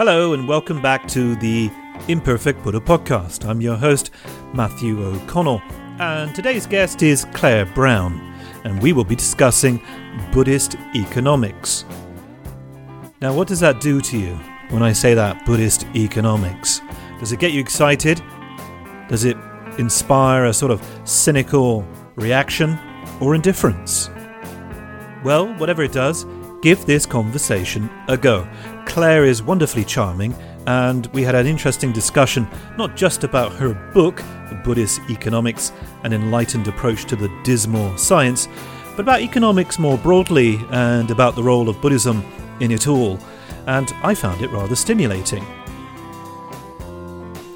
Hello, and welcome back to the Imperfect Buddha podcast. I'm your host, Matthew O'Connell, and today's guest is Clair Brown, and we will be discussing Buddhist economics. Now, what does that do to you when I say that Buddhist economics? Does it get you excited? Does it inspire a sort of cynical reaction or indifference? Well, whatever it does, give this conversation a go. Clair is wonderfully charming, and we had an interesting discussion not just about her book, Buddhist Economics An Enlightened Approach to the Dismal Science, but about economics more broadly and about the role of Buddhism in it all, and I found it rather stimulating.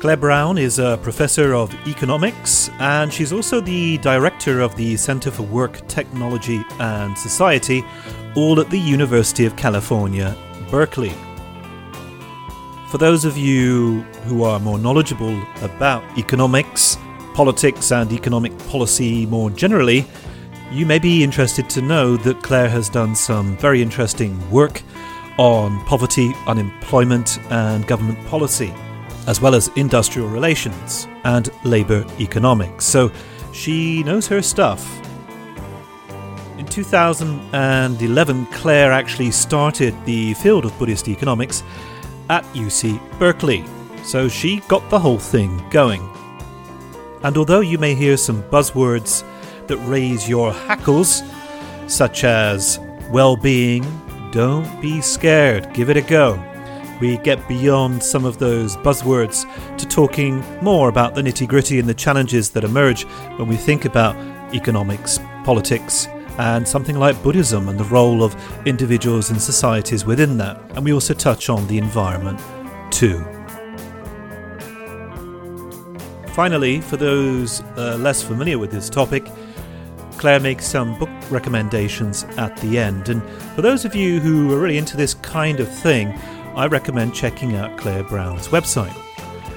Clair Brown is a professor of economics and she's also the director of the Center for Work, Technology and Society, all at the University of California, Berkeley. For those of you who are more knowledgeable about economics, politics, and economic policy more generally, you may be interested to know that Clair has done some very interesting work on poverty, unemployment, and government policy as well as industrial relations and labour economics. So she knows her stuff. In 2011, Clair actually started the field of Buddhist economics at UC Berkeley. So she got the whole thing going. And although you may hear some buzzwords that raise your hackles, such as well being, don't be scared, give it a go we get beyond some of those buzzwords to talking more about the nitty gritty and the challenges that emerge when we think about economics, politics, and something like Buddhism and the role of individuals and societies within that. And we also touch on the environment too. Finally, for those uh, less familiar with this topic, Clair makes some book recommendations at the end. And for those of you who are really into this kind of thing, I recommend checking out Clair Brown's website.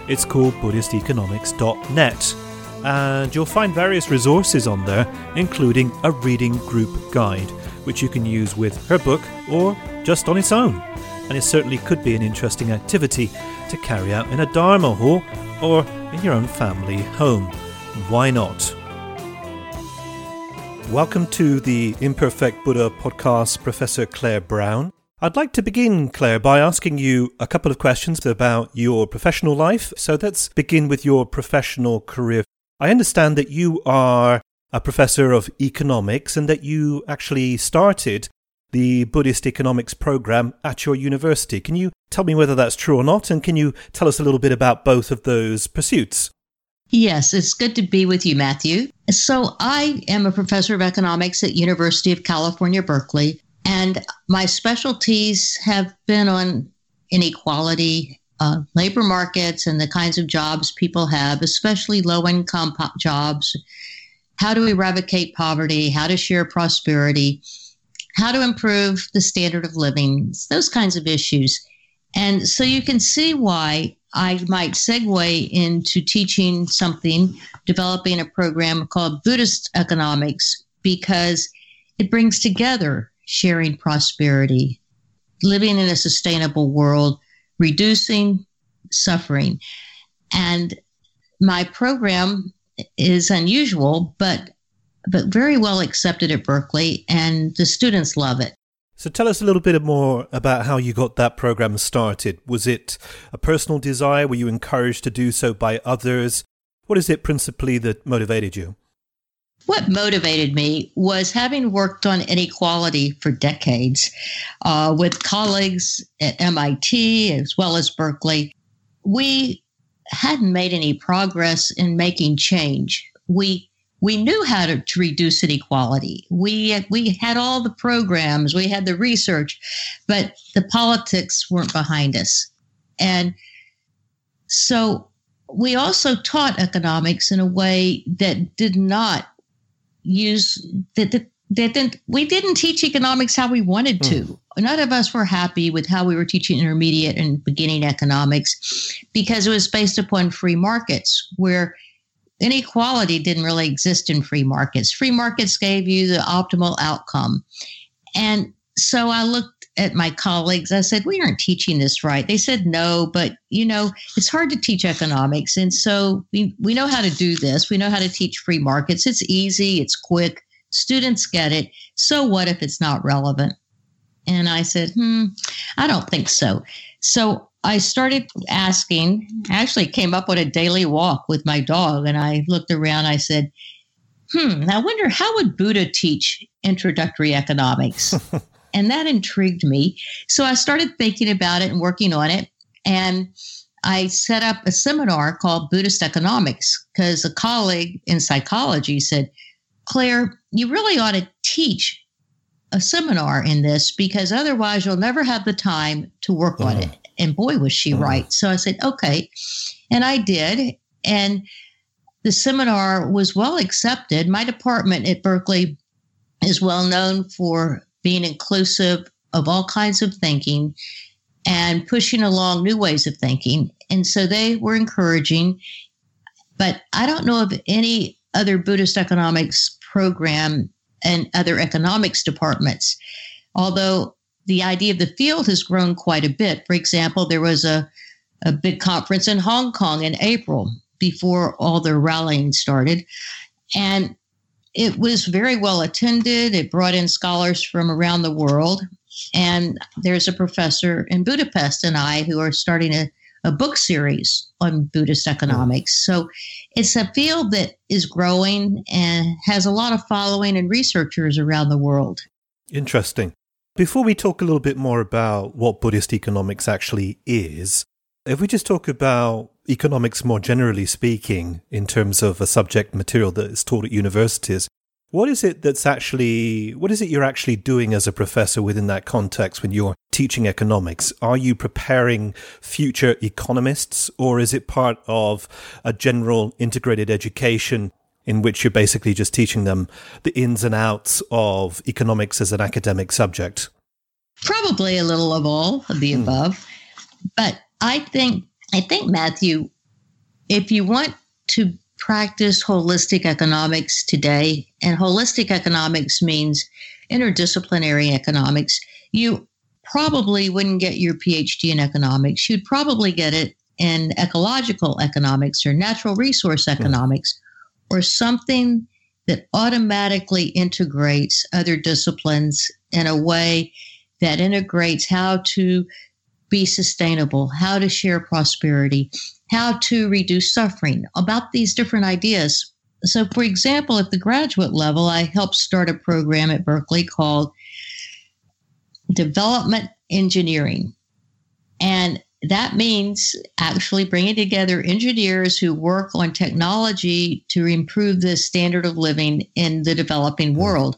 It's called BuddhistEconomics.net, and you'll find various resources on there, including a reading group guide, which you can use with her book or just on its own. And it certainly could be an interesting activity to carry out in a Dharma hall or in your own family home. Why not? Welcome to the Imperfect Buddha podcast, Professor Clair Brown. I'd like to begin, Clair, by asking you a couple of questions about your professional life. So let's begin with your professional career. I understand that you are a professor of economics and that you actually started the Buddhist economics program at your university. Can you tell me whether that's true or not? And can you tell us a little bit about both of those pursuits? Yes, it's good to be with you, Matthew. So I am a professor of economics at University of California, Berkeley. And my specialties have been on inequality, uh, labor markets, and the kinds of jobs people have, especially low income po- jobs. How to eradicate poverty, how to share prosperity, how to improve the standard of living, those kinds of issues. And so you can see why I might segue into teaching something, developing a program called Buddhist economics, because it brings together sharing prosperity, living in a sustainable world, reducing suffering. And my program is unusual, but but very well accepted at Berkeley, and the students love it. So tell us a little bit more about how you got that program started. Was it a personal desire? Were you encouraged to do so by others? What is it principally that motivated you? What motivated me was having worked on inequality for decades uh, with colleagues at MIT as well as Berkeley. We hadn't made any progress in making change. We we knew how to, to reduce inequality. We we had all the programs, we had the research, but the politics weren't behind us. And so we also taught economics in a way that did not use that that, that didn't we didn't teach economics how we wanted to. Mm. None of us were happy with how we were teaching intermediate and beginning economics because it was based upon free markets where inequality didn't really exist in free markets. Free markets gave you the optimal outcome. And so I looked at my colleagues. I said, We aren't teaching this right. They said, No, but you know, it's hard to teach economics. And so we, we know how to do this. We know how to teach free markets. It's easy, it's quick. Students get it. So what if it's not relevant? And I said, Hmm, I don't think so. So I started asking, actually came up on a daily walk with my dog and I looked around. I said, hmm, I wonder how would Buddha teach introductory economics? and that intrigued me. So I started thinking about it and working on it. And I set up a seminar called Buddhist Economics because a colleague in psychology said, Clair, you really ought to teach a seminar in this because otherwise you'll never have the time to work on it. Uh-huh. And boy, was she uh-huh. right. So I said, okay. And I did. And the seminar was well accepted. My department at Berkeley is well known for being inclusive of all kinds of thinking and pushing along new ways of thinking. And so they were encouraging. But I don't know of any other Buddhist economics program and other economics departments, although the idea of the field has grown quite a bit. For example, there was a, a big conference in Hong Kong in April before all the rallying started. And it was very well attended. It brought in scholars from around the world. And there's a professor in Budapest and I who are starting a, a book series on Buddhist economics. So it's a field that is growing and has a lot of following and researchers around the world. Interesting. Before we talk a little bit more about what Buddhist economics actually is, if we just talk about economics more generally speaking, in terms of a subject material that is taught at universities, what is it that's actually, what is it you're actually doing as a professor within that context when you're teaching economics? Are you preparing future economists or is it part of a general integrated education in which you're basically just teaching them the ins and outs of economics as an academic subject? Probably a little of all of the hmm. above. But I think I think Matthew, if you want to practice holistic economics today, and holistic economics means interdisciplinary economics, you probably wouldn't get your PhD in economics. You'd probably get it in ecological economics or natural resource economics or something that automatically integrates other disciplines in a way that integrates how to be sustainable, how to share prosperity, how to reduce suffering, about these different ideas. So, for example, at the graduate level, I helped start a program at Berkeley called Development Engineering. And that means actually bringing together engineers who work on technology to improve the standard of living in the developing world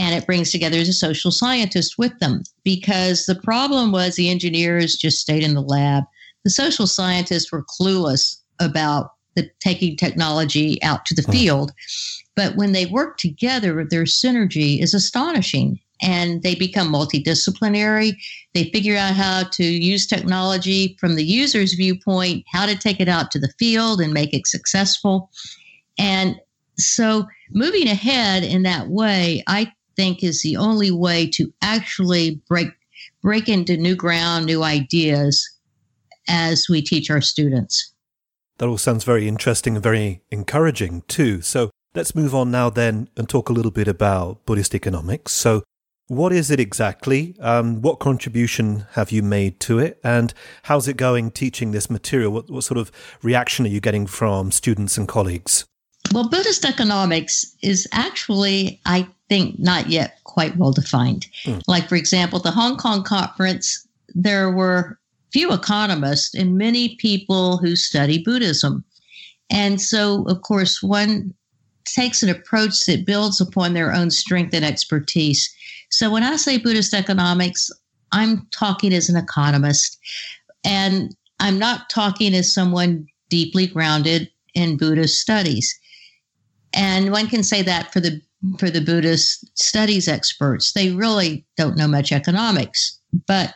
and it brings together the social scientists with them because the problem was the engineers just stayed in the lab. The social scientists were clueless about the taking technology out to the hmm. field. But when they work together, their synergy is astonishing and they become multidisciplinary. They figure out how to use technology from the user's viewpoint, how to take it out to the field and make it successful. And so moving ahead in that way, I think is the only way to actually break break into new ground, new ideas as we teach our students. That all sounds very interesting and very encouraging too. So let's move on now then and talk a little bit about Buddhist economics. So what is it exactly? Um, what contribution have you made to it? And how's it going teaching this material? What, what sort of reaction are you getting from students and colleagues? Well, Buddhist economics is actually, I think, not yet quite well defined. Mm. Like, for example, the Hong Kong conference, there were few economists and many people who study Buddhism. And so, of course, one takes an approach that builds upon their own strength and expertise. So, when I say Buddhist economics, I'm talking as an economist, and I'm not talking as someone deeply grounded in Buddhist studies. And one can say that for the for the Buddhist studies experts. They really don't know much economics, but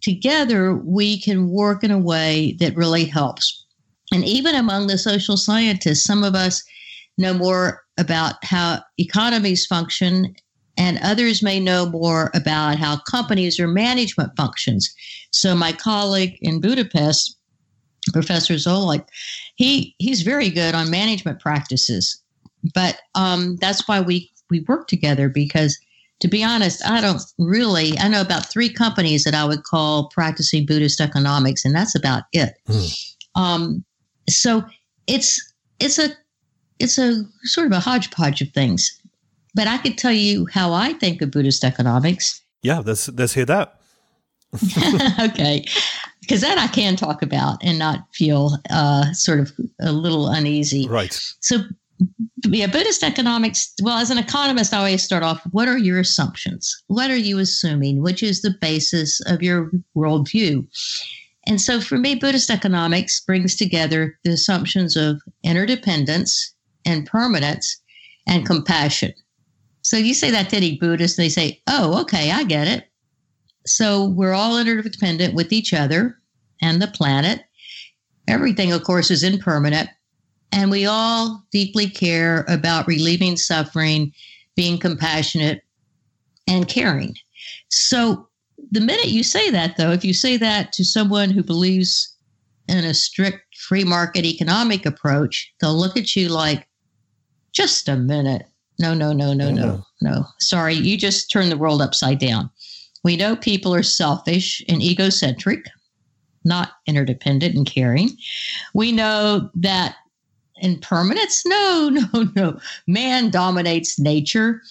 together we can work in a way that really helps. And even among the social scientists, some of us know more about how economies function and others may know more about how companies or management functions. So my colleague in Budapest, Professor Zolik, he he's very good on management practices. But um, that's why we we work together because to be honest, I don't really. I know about three companies that I would call practicing Buddhist economics, and that's about it. Mm. Um, so it's it's a it's a sort of a hodgepodge of things. But I could tell you how I think of Buddhist economics. Yeah, let's let's hear that. okay, because that I can talk about and not feel uh, sort of a little uneasy. Right. So yeah, Buddhist economics. Well, as an economist, I always start off. What are your assumptions? What are you assuming? Which is the basis of your worldview? And so, for me, Buddhist economics brings together the assumptions of interdependence and permanence and compassion. So you say that to any Buddhist, they say, "Oh, okay, I get it." So we're all interdependent with each other and the planet. Everything, of course, is impermanent and we all deeply care about relieving suffering, being compassionate, and caring. So, the minute you say that, though, if you say that to someone who believes in a strict free market economic approach, they'll look at you like, just a minute. No, no, no, no, no, no. Sorry, you just turned the world upside down. We know people are selfish and egocentric, not interdependent and caring. We know that impermanence? No, no, no. Man dominates nature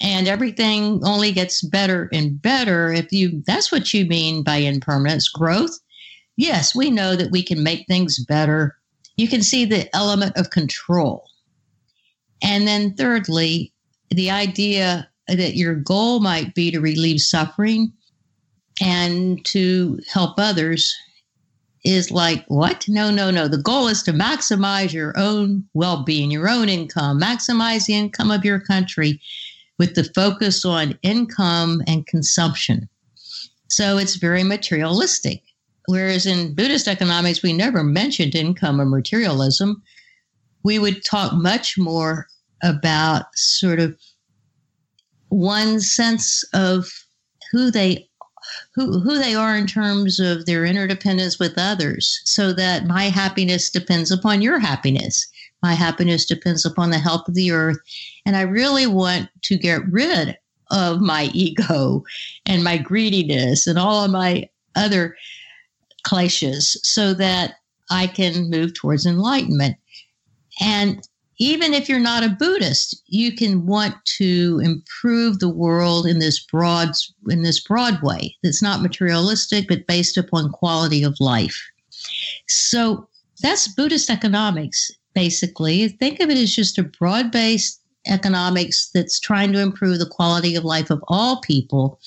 and everything only gets better and better if you that's what you mean by impermanence growth yes we know that we can make things better you can see the element of control and then thirdly the idea that your goal might be to relieve suffering and to help others is like, what? No, no, no. The goal is to maximize your own well being, your own income, maximize the income of your country with the focus on income and consumption. So it's very materialistic. Whereas in Buddhist economics, we never mentioned income or materialism. We would talk much more about sort of one sense of who they who, who they are in terms of their interdependence with others, so that my happiness depends upon your happiness. My happiness depends upon the health of the earth. And I really want to get rid of my ego and my greediness and all of my other kleshas so that I can move towards enlightenment. And even if you're not a Buddhist, you can want to improve the world in this broad in this broad way that's not materialistic but based upon quality of life. So that's Buddhist economics basically. Think of it as just a broad-based economics that's trying to improve the quality of life of all people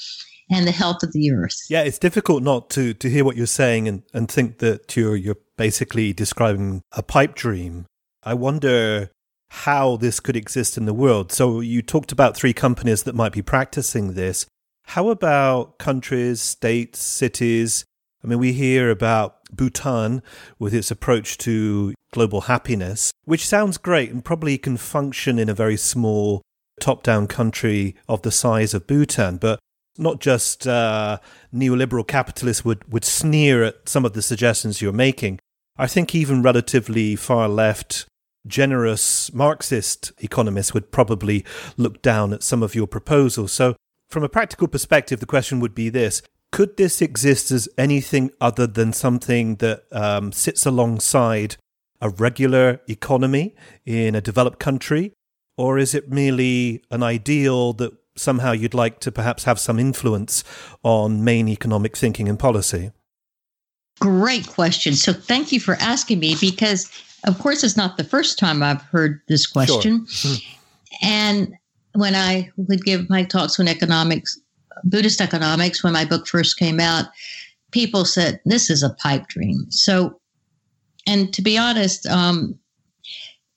and the health of the earth. Yeah, it's difficult not to to hear what you're saying and, and think that you're you're basically describing a pipe dream. I wonder how this could exist in the world. So you talked about three companies that might be practicing this. How about countries, states, cities? I mean, we hear about Bhutan with its approach to global happiness, which sounds great and probably can function in a very small top down country of the size of Bhutan. But not just uh, neoliberal capitalists would, would sneer at some of the suggestions you're making. I think even relatively far left generous Marxist economists would probably look down at some of your proposals. So, from a practical perspective, the question would be this Could this exist as anything other than something that um, sits alongside a regular economy in a developed country? Or is it merely an ideal that somehow you'd like to perhaps have some influence on main economic thinking and policy? Great question. So, thank you for asking me because of course, it's not the first time I've heard this question. Sure. and when I would give my talks on economics, Buddhist economics, when my book first came out, people said, This is a pipe dream. So, and to be honest, um,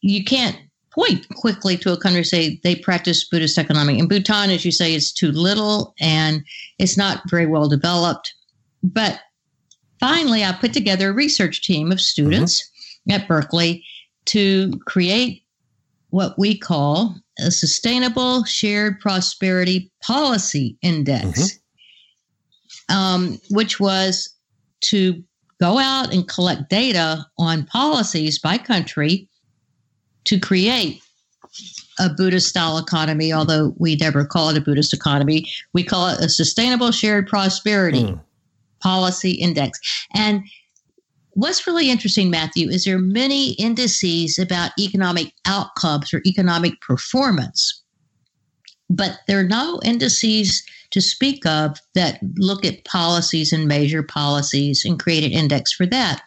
you can't point quickly to a country say they practice Buddhist economics. In Bhutan, as you say, it's too little and it's not very well developed. But finally, I put together a research team of students. Mm-hmm at Berkeley to create what we call a Sustainable Shared Prosperity Policy Index, mm-hmm. um, which was to go out and collect data on policies by country to create a Buddhist style economy, although we never call it a Buddhist economy. We call it a Sustainable Shared Prosperity mm. Policy Index. And what's really interesting, Matthew, is there are many indices about economic outcomes or economic performance, but there are no indices to speak of that look at policies and measure policies and create an index for that.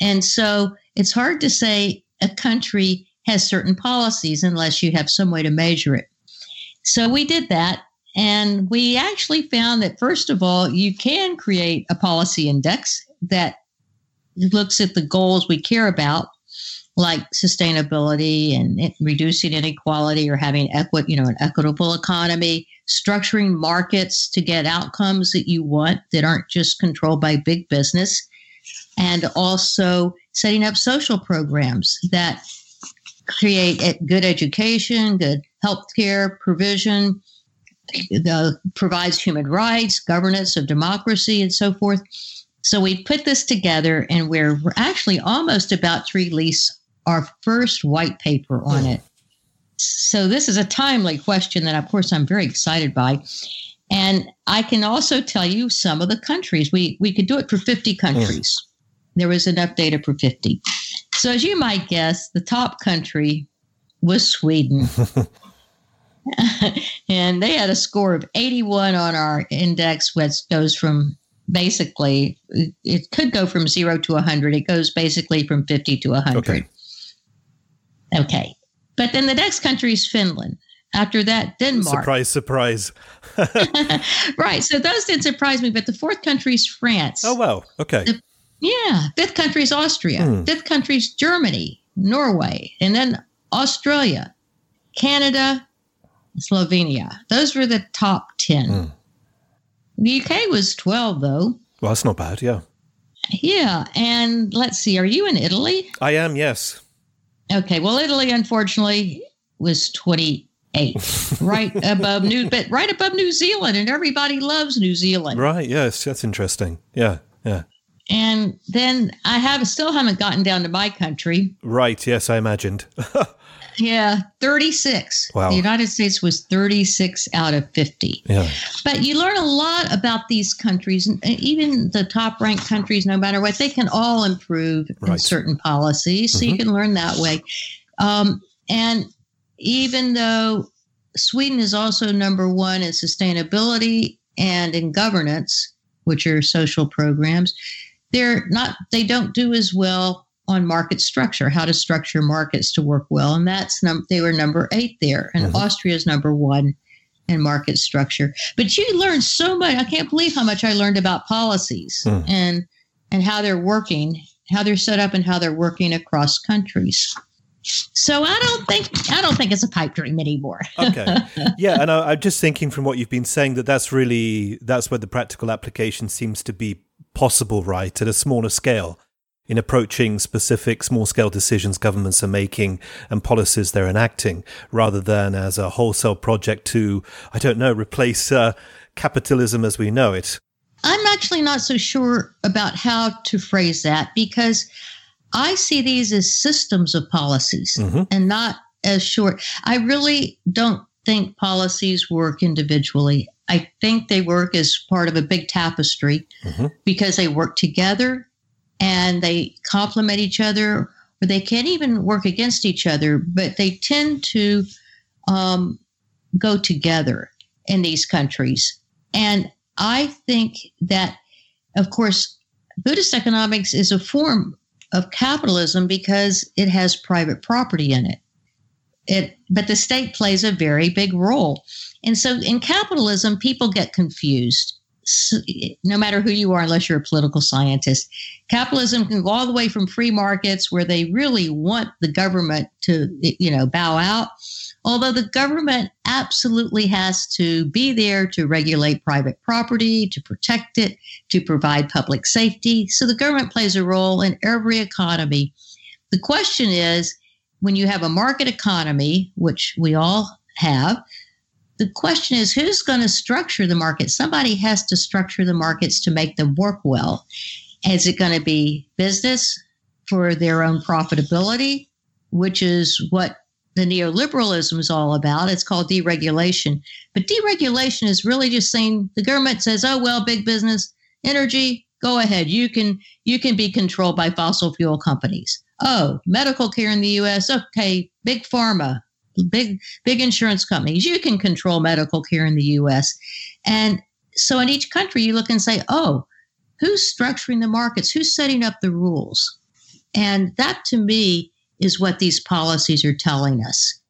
And so it's hard to say a country has certain policies unless you have some way to measure it. So we did that. And we actually found that, first of all, you can create a policy index that looks at the goals we care about, like sustainability and reducing inequality or having equi- you know, an equitable economy, structuring markets to get outcomes that you want that aren't just controlled by big business, and also setting up social programs that create good education, good healthcare provision, the, provides human rights, governance of democracy, and so forth. So we put this together, and we're, actually almost about to release our first white paper on it. So this is a timely question that, of course, I'm very excited by. And I can also tell you some of the countries. We we could do it for 50 countries. There was enough data for 50. So, as you might guess, the top country was Sweden. and they had a score of 81 on our index, which goes from basically, it could go from zero to 100. It goes basically from 50 to 100. Okay. okay. But then the next country is Finland. After that, Denmark. Surprise, surprise. right. So those didn't surprise me. But the fourth country is France. Oh, wow. Okay. The yeah. Fifth country is Austria. Mm. Fifth country is Germany, Norway, and then Australia, Canada, Slovenia. Those were the top 10. Mm. The UK was 12, though. Well, that's not bad, yeah. Yeah. And let's see, are you in Italy? I am, yes. Okay. Well, Italy, unfortunately, was 28, right above New, but right above New Zealand, and everybody loves New Zealand. Right. Yes. That's interesting. Yeah. Yeah. And then I have still haven't gotten down to my country. Right. Yes, I imagined. yeah, 36. Wow. The United States was 36 out of 50. Yeah. But you learn a lot about these countries, and even the top ranked countries, no matter what, they can all improve right. in certain policies. So mm-hmm. you can learn that way. Um, and even though Sweden is also number one in sustainability and in governance, which are social programs, they're not they don't do as well on market structure, how to structure markets to work well, and that's num- they were number eight there, and mm-hmm. Austria is number one in market structure. But you learn so much. I can't believe how much I learned about policies mm. and and how they're working, how they're set up, and how they're working across countries. So I don't think I don't think it's a pipe dream anymore. okay, yeah, and I, I'm just thinking from what you've been saying that that's really that's where the practical application seems to be possible, right, at a smaller scale in approaching specific small scale decisions governments are making and policies they're enacting, rather than as a wholesale project to, I don't know, replace uh, capitalism as we know it. I'm actually not so sure about how to phrase that because I see these as systems of policies mm-hmm. and not as short. I really don't think policies work individually. I think they work as part of a big tapestry mm-hmm. because they work together and they complement each other, or they can't even work against each other, but they tend to um, go together in these countries. And I think that, of course, Buddhist economics is a form of capitalism because it has private property in it. It, but the state plays a very big role. And so in capitalism, people get confused. No matter who you are, unless you're a political scientist, capitalism can go all the way from free markets where they really want the government to, you know, bow out. Although the government absolutely has to be there to regulate private property, to protect it, to provide public safety. So the government plays a role in every economy. The question is, when you have a market economy, which we all have, the question is who's going to structure the market? Somebody has to structure the markets to make them work well. Is it going to be business for their own profitability, which is what the neoliberalism is all about? It's called deregulation. But deregulation is really just saying the government says, oh, well, big business, energy, go ahead. You can you can be controlled by fossil fuel companies. Oh, medical care in the US, okay, big pharma, big big insurance companies. You can control medical care in the U.S. And so in each country, you look and say, oh, who's structuring the markets? Who's setting up the rules? And that to me is what these policies are telling us.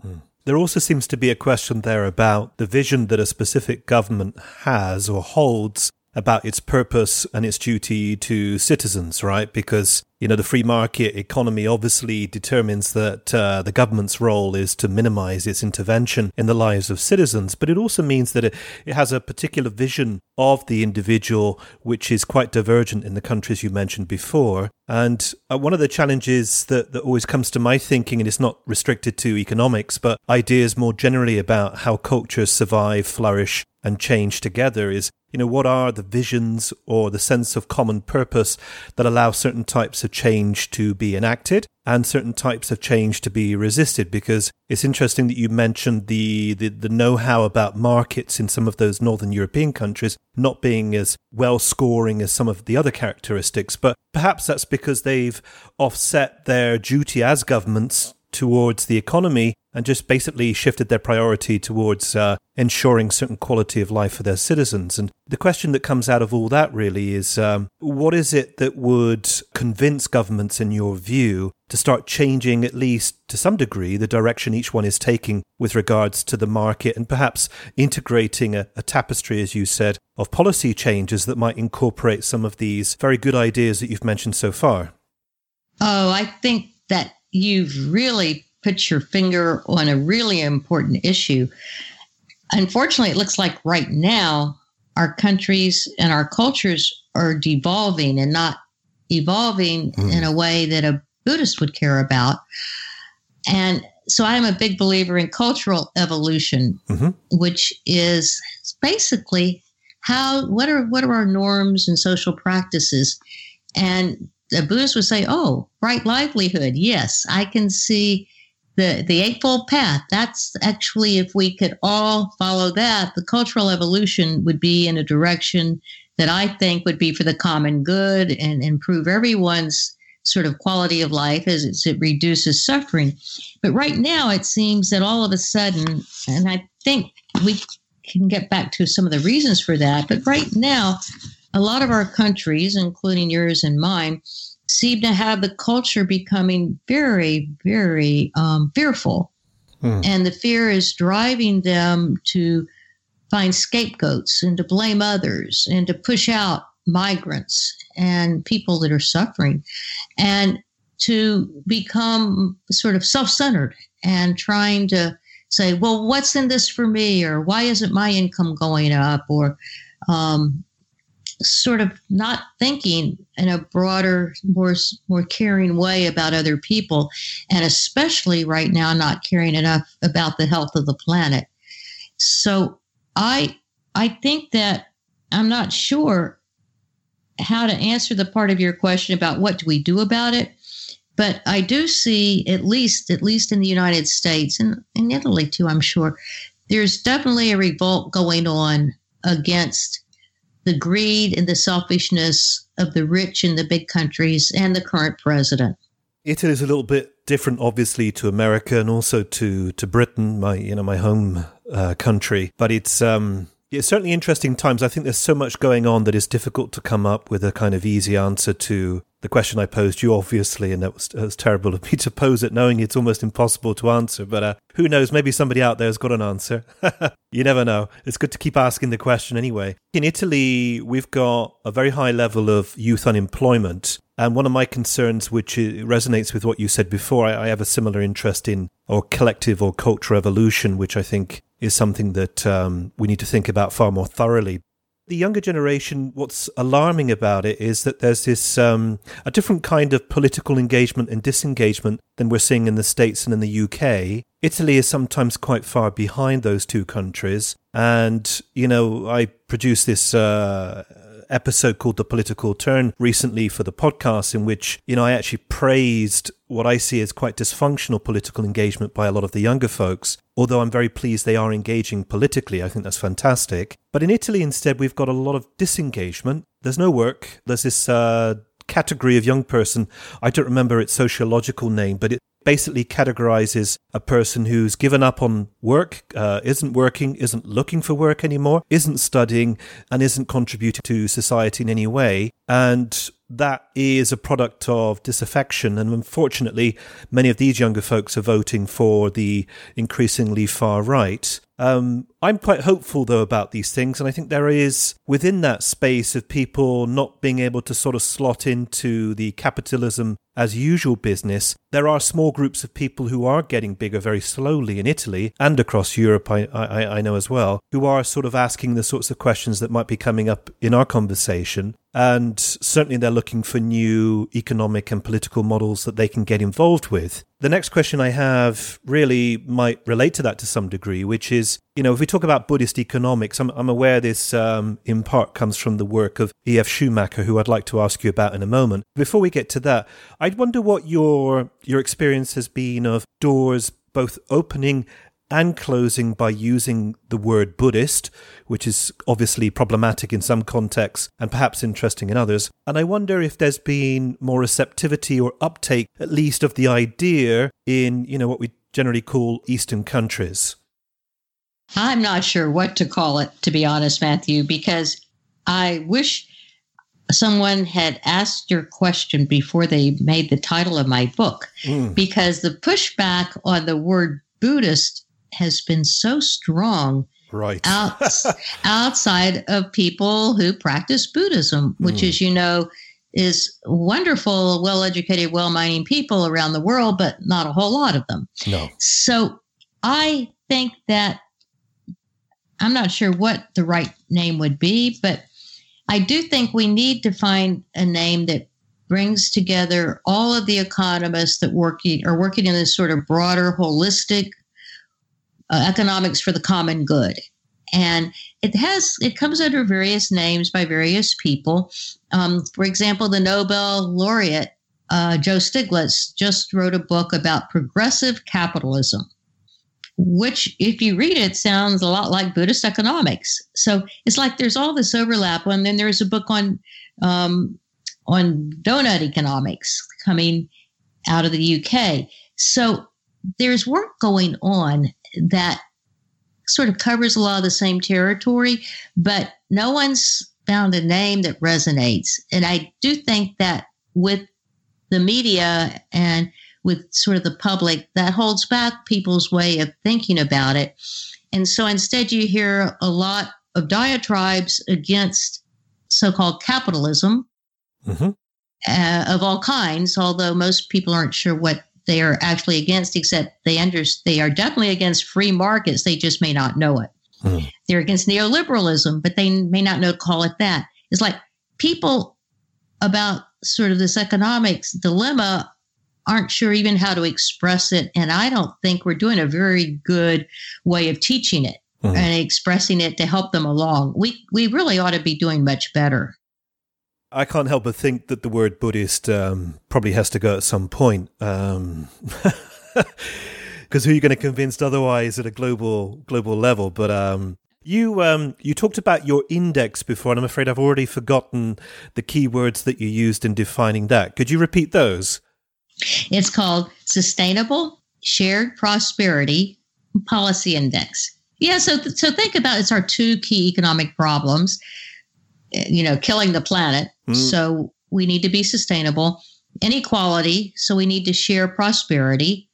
Hmm. There also seems to be a question there about the vision that a specific government has or holds about its purpose and its duty to citizens, right? Because you know, the free market economy obviously determines that uh, the government's role is to minimize its intervention in the lives of citizens, but it also means that it, it has a particular vision of the individual, which is quite divergent in the countries you mentioned before. And uh, one of the challenges that, that always comes to my thinking, and it's not restricted to economics, but ideas more generally about how cultures survive, flourish, and change together is you know what are the visions or the sense of common purpose that allow certain types of change to be enacted and certain types of change to be resisted because it's interesting that you mentioned the, the, the know-how about markets in some of those northern european countries not being as well scoring as some of the other characteristics but perhaps that's because they've offset their duty as governments towards the economy and just basically shifted their priority towards uh, ensuring certain quality of life for their citizens. And the question that comes out of all that really is um, what is it that would convince governments, in your view, to start changing, at least to some degree, the direction each one is taking with regards to the market and perhaps integrating a, a tapestry, as you said, of policy changes that might incorporate some of these very good ideas that you've mentioned so far? Oh, I think that you've really put your finger on a really important issue. Unfortunately, it looks like right now our countries and our cultures are devolving and not evolving mm. in a way that a Buddhist would care about. And so I'm a big believer in cultural evolution, mm-hmm. which is basically how what are what are our norms and social practices and the Buddhists would say, oh, right livelihood. Yes, I can see the, the Eightfold Path. That's actually, if we could all follow that, the cultural evolution would be in a direction that I think would be for the common good and improve everyone's sort of quality of life as it reduces suffering. But right now, it seems that all of a sudden, and I think we can get back to some of the reasons for that, but right now, a lot of our countries, including yours and mine, seem to have the culture becoming very, very um, fearful. Hmm. And the fear is driving them to find scapegoats and to blame others and to push out migrants and people that are suffering and to become sort of self centered and trying to say, well, what's in this for me? Or why isn't my income going up? Or um, sort of not thinking in a broader, more more caring way about other people, and especially right now, not caring enough about the health of the planet. So I I think that I'm not sure how to answer the part of your question about what do we do about it. But I do see at least at least in the United States and in Italy too, I'm sure, there's definitely a revolt going on against the greed and the selfishness of the rich in the big countries and the current president. Italy is a little bit different, obviously, to America and also to, to Britain, my you know my home uh, country. But it's um, it's certainly interesting times. I think there's so much going on that it's difficult to come up with a kind of easy answer to the question I posed you, obviously, and that was, that was terrible of me to pose it, knowing it's almost impossible to answer. But uh, who knows? Maybe somebody out there has got an answer. you never know. It's good to keep asking the question anyway. In Italy, we've got a very high level of youth unemployment. And one of my concerns, which resonates with what you said before, I, I have a similar interest in or collective or cultural evolution, which I think is something that um, we need to think about far more thoroughly. the younger generation, what's alarming about it is that there's this um, a different kind of political engagement and disengagement than we're seeing in the States and in the UK. Italy is sometimes quite far behind those two countries. And, you know, I produced this uh, episode called The Political Turn recently for the podcast, in which, you know, I actually praised what I see as quite dysfunctional political engagement by a lot of the younger folks. Although I'm very pleased they are engaging politically, I think that's fantastic. But in Italy, instead, we've got a lot of disengagement. There's no work. There's this uh, category of young person. I don't remember its sociological name, but it basically categorizes a person who's given up on work, uh, isn't working, isn't looking for work anymore, isn't studying, and isn't contributing to society in any way. And that is a product of disaffection. And unfortunately, many of these younger folks are voting for the increasingly far right. Um, I'm quite hopeful, though, about these things. And I think there is, within that space of people not being able to sort of slot into the capitalism as usual business, there are small groups of people who are getting bigger very slowly in Italy and across Europe, I, I, I know as well, who are sort of asking the sorts of questions that might be coming up in our conversation. And certainly they're looking for new economic and political models that they can get involved with. The next question I have really might relate to that to some degree, which is, you know, if we talk about Buddhist economics, I'm, I'm aware this um, in part comes from the work of E.F. Schumacher, who I'd like to ask you about in a moment. Before we get to that, I'd wonder what your your experience has been of doors both opening and closing by using the word Buddhist, which is obviously problematic in some contexts and perhaps interesting in others. And I wonder if there's been more receptivity or uptake, at least, of the idea in, you know, what we generally call Eastern countries. I'm not sure what to call it, to be honest, Matthew, because I wish someone had asked your question before they made the title of my book, mm. because the pushback on the word Buddhist has been so strong right out, outside of people who practice Buddhism, which, mm. as you know, is wonderful, well educated, well meaning people around the world, but not a whole lot of them. No. So I think that I'm not sure what the right name would be, but I do think we need to find a name that brings together all of the economists that working are working in this sort of broader, holistic uh, economics for the common good. And it has it comes under various names by various people. Um, for example, the Nobel laureate uh, Joe Stiglitz just wrote a book about progressive capitalism, which, if you read it, sounds a lot like Buddhist economics. So it's like there's all this overlap. And then there's a book on um, on donut economics coming out of the UK. So there's work going on that sort of covers a lot of the same territory, but no one's found a name that resonates. And I do think that with the media and with sort of the public, that holds back people's way of thinking about it. And so instead, you hear a lot of diatribes against so called capitalism mm-hmm. uh, of all kinds, although most people aren't sure what they are actually against, except they under, they are definitely against free markets. They just may not know it. Hmm. They're against neoliberalism, but they may not know to call it that. It's like people about sort of this economics dilemma aren't sure even how to express it. And I don't think we're doing a very good way of teaching it hmm. and expressing it to help them along. We, we really ought to be doing much better. I can't help but think that the word Buddhist um, probably has to go at some point. Um, because who are you going to convince otherwise at a global global level? But um, you um, you talked about your index before, and I'm afraid I've already forgotten the keywords that you used in defining that. Could you repeat those? It's called Sustainable Shared Prosperity Policy Index. Yeah, so so think about it's our two key economic problems you know, killing the planet. Mm. So we need to be sustainable. Inequality. So we need to share prosperity.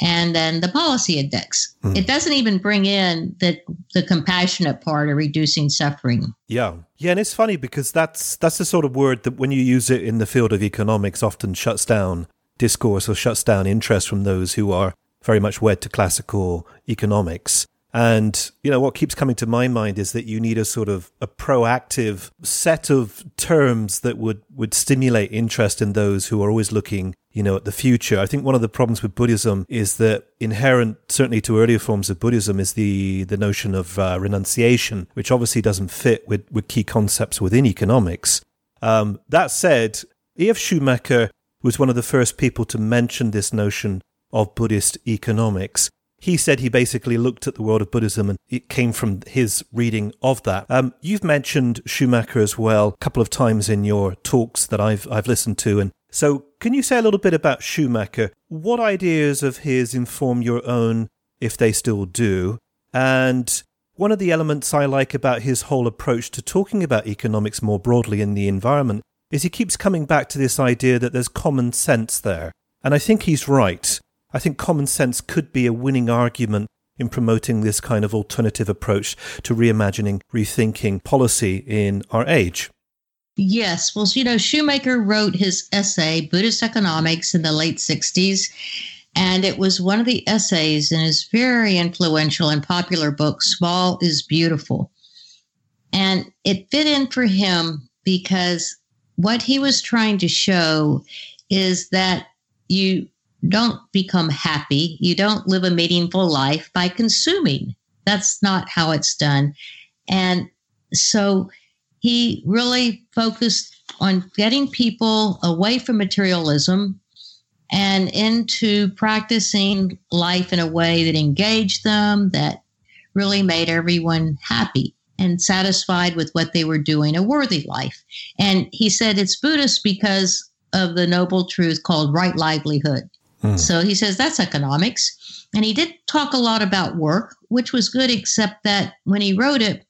And then the policy index. Mm. It doesn't even bring in the the compassionate part of reducing suffering. Yeah. Yeah, and it's funny because that's that's the sort of word that when you use it in the field of economics often shuts down discourse or shuts down interest from those who are very much wed to classical economics. And, you know, what keeps coming to my mind is that you need a sort of a proactive set of terms that would, would stimulate interest in those who are always looking, you know, at the future. I think one of the problems with Buddhism is that inherent, certainly to earlier forms of Buddhism, is the, the notion of uh, renunciation, which obviously doesn't fit with, with key concepts within economics. Um, that said, E.F. Schumacher was one of the first people to mention this notion of Buddhist economics he said he basically looked at the world of Buddhism and it came from his reading of that. Um, you've mentioned Schumacher as well a couple of times in your talks that I've I've listened to, and so can you say a little bit about Schumacher? What ideas of his inform your own, if they still do? And one of the elements I like about his whole approach to talking about economics more broadly in the environment is he keeps coming back to this idea that there's common sense there. And I think he's right. I think common sense could be a winning argument in promoting this kind of alternative approach to reimagining, rethinking policy in our age. Yes. Well, you know, Schumacher wrote his essay, Buddhist Economics, in the late 60s. And it was one of the essays in his very influential and popular book, Small is Beautiful. And it fit in for him because what he was trying to show is that you don't become happy. You don't live a meaningful life by consuming. That's not how it's done. And so he really focused on getting people away from materialism and into practicing life in a way that engaged them, that really made everyone happy and satisfied with what they were doing, a worthy life. And he said it's Buddhist because of the noble truth called right livelihood. Hmm. So he says that's economics. And he did talk a lot about work, which was good, except that when he wrote it,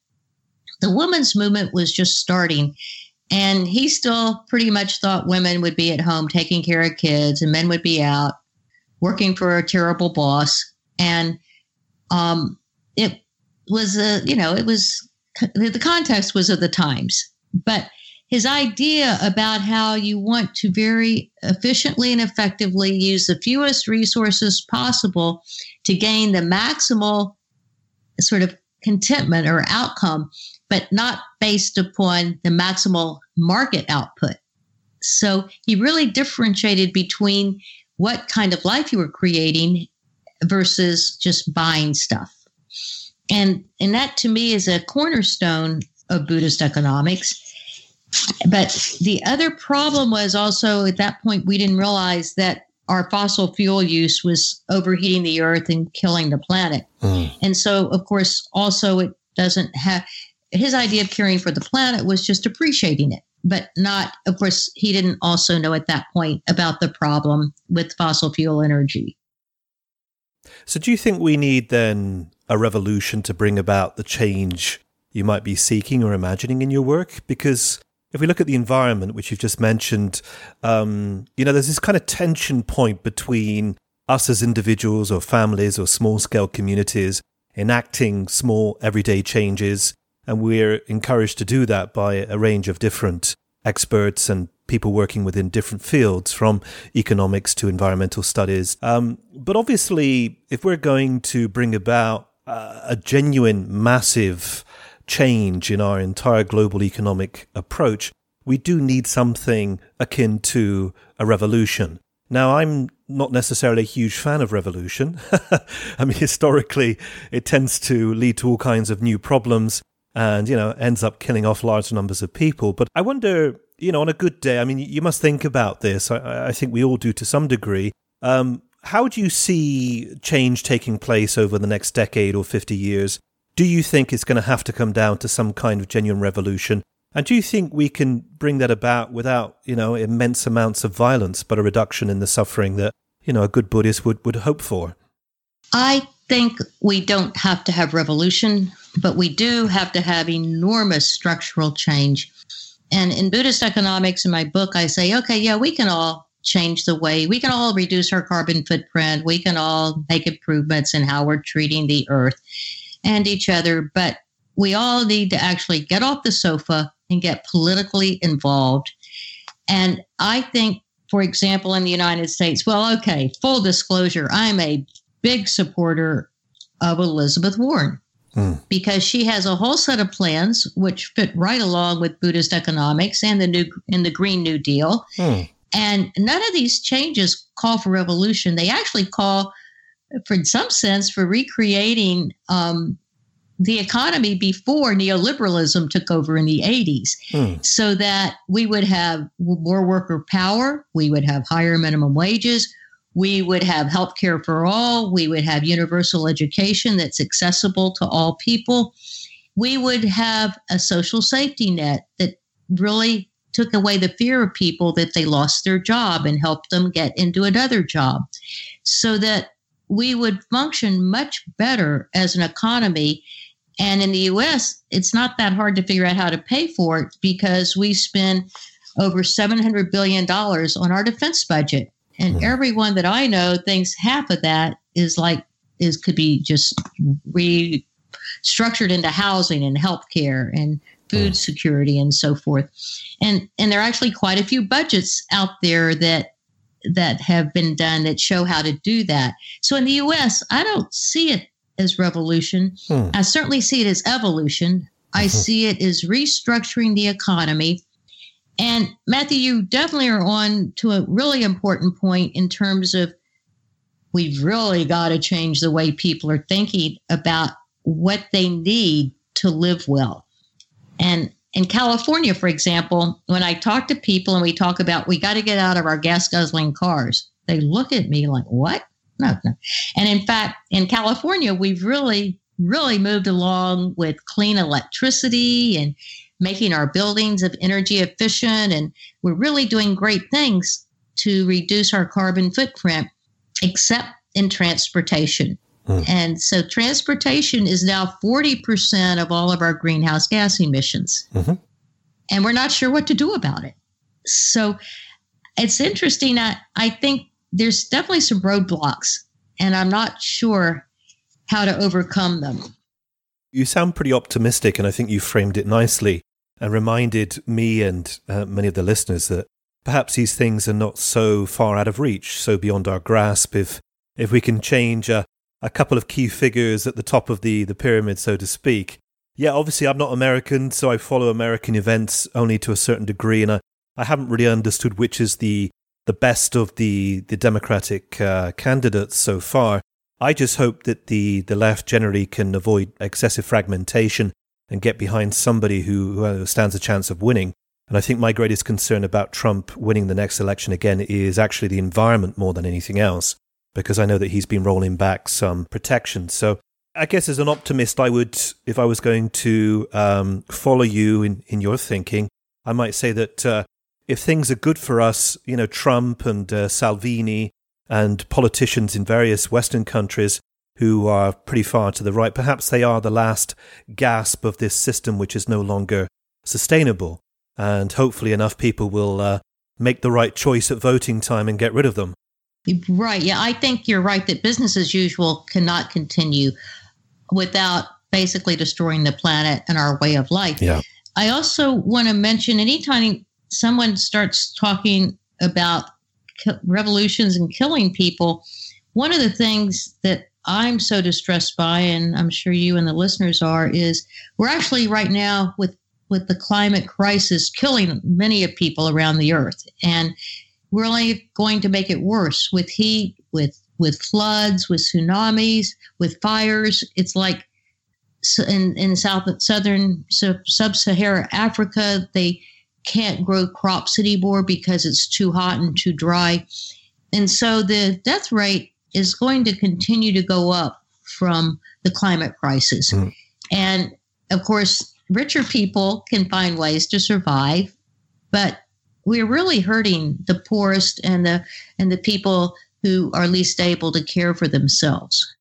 the women's movement was just starting. And he still pretty much thought women would be at home taking care of kids and men would be out working for a terrible boss. And um, it was, a, you know, it was, the context was of the times. But his idea about how you want to very efficiently and effectively use the fewest resources possible to gain the maximal sort of contentment or outcome, but not based upon the maximal market output. So he really differentiated between what kind of life you were creating versus just buying stuff. And, and that to me is a cornerstone of Buddhist economics but the other problem was also at that point, we didn't realize that our fossil fuel use was overheating the earth and killing the planet. Mm. And so, of course, also it doesn't have his idea of caring for the planet was just appreciating it, but not, of course, he didn't also know at that point about the problem with fossil fuel energy. So, do you think we need then a revolution to bring about the change you might be seeking or imagining in your work? Because if we look at the environment, which you've just mentioned, um, you know, there's this kind of tension point between us as individuals or families or small scale communities enacting small everyday changes. And we're encouraged to do that by a range of different experts and people working within different fields from economics to environmental studies. Um, but obviously, if we're going to bring about uh, a genuine, massive change in our entire global economic approach, we do need something akin to a revolution. Now, I'm not necessarily a huge fan of revolution. I mean, historically, it tends to lead to all kinds of new problems and, you know, ends up killing off large numbers of people. But I wonder, you know, on a good day, I mean, you must think about this. I, I think we all do to some degree. Um, how do you see change taking place over the next decade or 50 years? Do you think it's going to have to come down to some kind of genuine revolution? And do you think we can bring that about without, you know, immense amounts of violence, but a reduction in the suffering that, you know, a good Buddhist would, would hope for? I think we don't have to have revolution, but we do have to have enormous structural change. And in Buddhist economics, in my book, I say, okay, yeah, we can all change the way we can all reduce our carbon footprint. We can all make improvements in how we're treating the earth and each other, but we all need to actually get off the sofa and get politically involved. And I think, for example, in the United States, well, okay, full disclosure, I'm a big supporter of Elizabeth Warren. mm. because she has a whole set of plans which fit right along with Buddhist economics and the new in the Green New Deal. Mm. And none of these changes call for revolution. They actually call, for in some sense, for recreating um, the economy before neoliberalism took over in the 80s hmm. so that we would have more worker power, we would have higher minimum wages, we would have health care for all, we would have universal education that's accessible to all people. We would have a social safety net that really took away the fear of people that they lost their job and helped them get into another job so that we would function much better as an economy and in the US, it's not that hard to figure out how to pay for it because we spend over $700 billion on our defense budget. And mm-hmm. everyone that I know thinks half of that is like, is could be just restructured into housing and healthcare and food mm. security and so forth. And and there are actually quite a few budgets out there that that have been done that show how to do that. So in the US, I don't see it as revolution. Hmm. I certainly see it as evolution. I mm-hmm. see it as restructuring the economy. And Matthew, you definitely are on to a really important point in terms of we've really got to change the way people are thinking about what they need to live well. And in California, for example, when I talk to people and we talk about we got to get out of our gas guzzling cars, they look at me like, what? no, no. And in fact, in California, we've really, really moved along with clean electricity and making our buildings of energy efficient. And we're really doing great things to reduce our carbon footprint, except in transportation. Hmm. And so transportation is now 40% of all of our greenhouse gas emissions. Mm-hmm. And we're not sure what to do about it. So it's interesting. I, I think there's definitely some roadblocks, and I'm not sure how to overcome them. You sound pretty optimistic, and I think you framed it nicely and reminded me and uh, many of the listeners that perhaps these things are not so far out of reach, so beyond our grasp. If if we can change a, a couple of key figures at the top of the, the pyramid, so to speak. Yeah, obviously, I'm not American, so I follow American events only to a certain degree, and I, I haven't really understood which is the the best of the the Democratic uh, candidates so far. I just hope that the the left generally can avoid excessive fragmentation and get behind somebody who, who stands a chance of winning. And I think my greatest concern about Trump winning the next election again is actually the environment more than anything else, because I know that he's been rolling back some protections. So I guess as an optimist, I would, if I was going to um, follow you in, in your thinking, I might say that uh, if things are good for us, you know, Trump and uh, Salvini and politicians in various Western countries who are pretty far to the right, perhaps they are the last gasp of this system which is no longer sustainable. And hopefully enough people will uh, make the right choice at voting time and get rid of them. Right. Yeah, I think you're right that business as usual cannot continue without basically destroying the planet and our way of life. Yeah. I also want to mention anytime someone starts talking about revolutions and killing people, one of the things that I'm so distressed by, and I'm sure you and the listeners are, is we're actually right now with with the climate crisis killing many of people around the earth, and we're only going to make it worse with heat, with with floods, with tsunamis, with fires. It's like in in south southern sub-Saharan Africa, they can't grow crops anymore because it's too hot and too dry. And so the death rate is going to continue to go up from the climate crisis. Mm. And of course, richer people can find ways to survive, but we're really hurting the poorest and the and the people who are least able to care for themselves.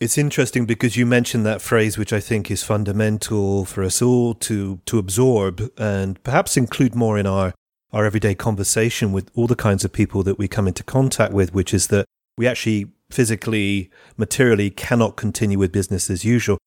It's interesting because you mentioned that phrase, which I think is fundamental for us all to to absorb and perhaps include more in our our everyday conversation with all the kinds of people that we come into contact with, which is that we actually physically, materially cannot continue with business as usual.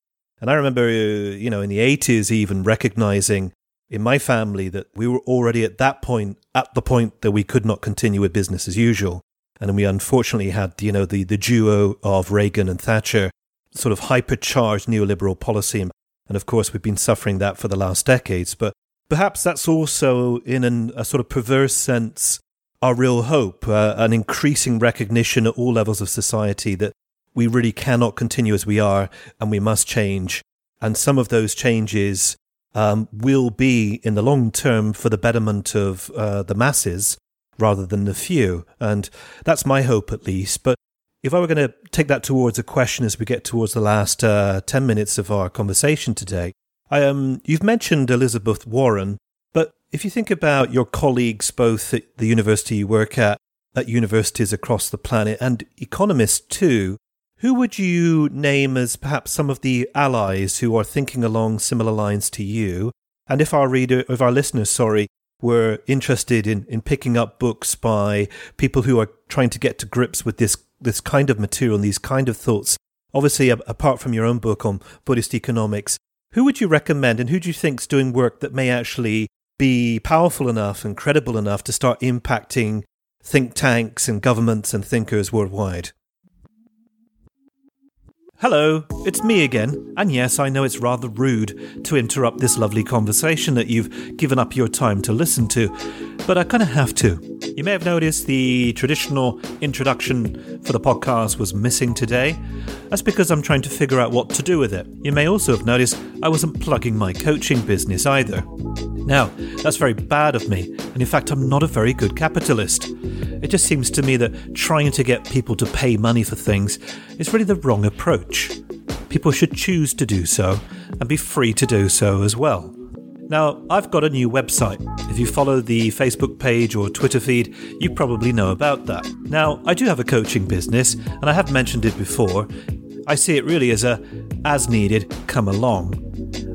And I remember, uh, you know, in the 80s, even recognizing in my family that we were already at that point, at the point that we could not continue with business as usual. And we unfortunately had, you know, the, the duo of Reagan and Thatcher sort of hypercharged neoliberal policy. And of course, we've been suffering that for the last decades. But perhaps that's also, in an, a sort of perverse sense, our real hope, uh, an increasing recognition at all levels of society that we really cannot continue as we are and we must change. And some of those changes um, will be in the long term for the betterment of uh, the masses rather than the few. And that's my hope, at least. But if I were going to take that towards a question as we get towards the last uh, 10 minutes of our conversation today, I, um, you've mentioned Elizabeth Warren, but if you think about your colleagues, both at the university you work at, at universities across the planet, and economists too, who would you name as perhaps some of the allies who are thinking along similar lines to you? And if our reader, if our listeners, sorry, were interested in, in picking up books by people who are trying to get to grips with this this kind of material and these kind of thoughts, obviously apart from your own book on Buddhist economics, who would you recommend and who do you think is doing work that may actually be powerful enough and credible enough to start impacting think tanks and governments and thinkers worldwide? Hello, it's me again, and yes, I know it's rather rude to interrupt this lovely conversation that you've given up your time to listen to, but I kind of have to. You may have noticed the traditional introduction for the podcast was missing today. That's because I'm trying to figure out what to do with it. You may also have noticed I wasn't plugging my coaching business either. Now, that's very bad of me, and in fact, I'm not a very good capitalist. It just seems to me that trying to get people to pay money for things is really the wrong approach. People should choose to do so and be free to do so as well. Now, I've got a new website. If you follow the Facebook page or Twitter feed, you probably know about that. Now, I do have a coaching business, and I have mentioned it before. I see it really as a as needed, come along.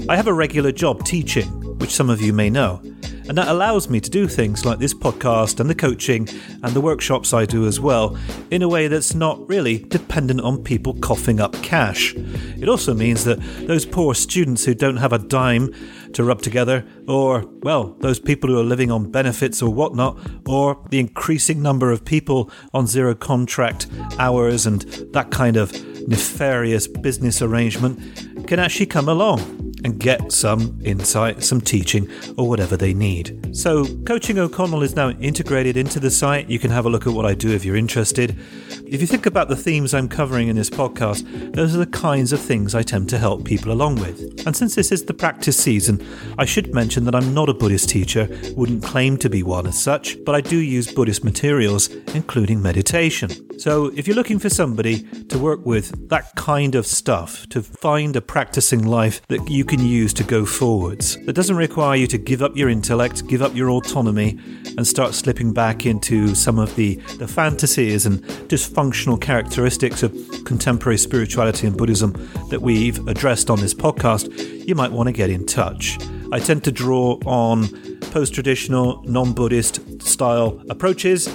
I have a regular job teaching, which some of you may know. And that allows me to do things like this podcast and the coaching and the workshops I do as well in a way that's not really dependent on people coughing up cash. It also means that those poor students who don't have a dime to rub together, or, well, those people who are living on benefits or whatnot, or the increasing number of people on zero contract hours and that kind of nefarious business arrangement, can actually come along and get some insight, some teaching, or whatever they need. So, Coaching O'Connell is now integrated into the site. You can have a look at what I do if you're interested. If you think about the themes I'm covering in this podcast, those are the kinds of things I tend to help people along with. And since this is the practice season, I should mention that I'm not a Buddhist teacher, wouldn't claim to be one as such, but I do use Buddhist materials, including meditation. So if you're looking for somebody to work with that kind of stuff, to find a practicing life that you can use to go forwards, that doesn't require you to give up your intellect, give up your autonomy, and start slipping back into some of the, the fantasies and dysfunctional characteristics of contemporary spirituality and Buddhism that we've addressed on this podcast, you might want to get in touch. I tend to draw on post traditional, non Buddhist style approaches.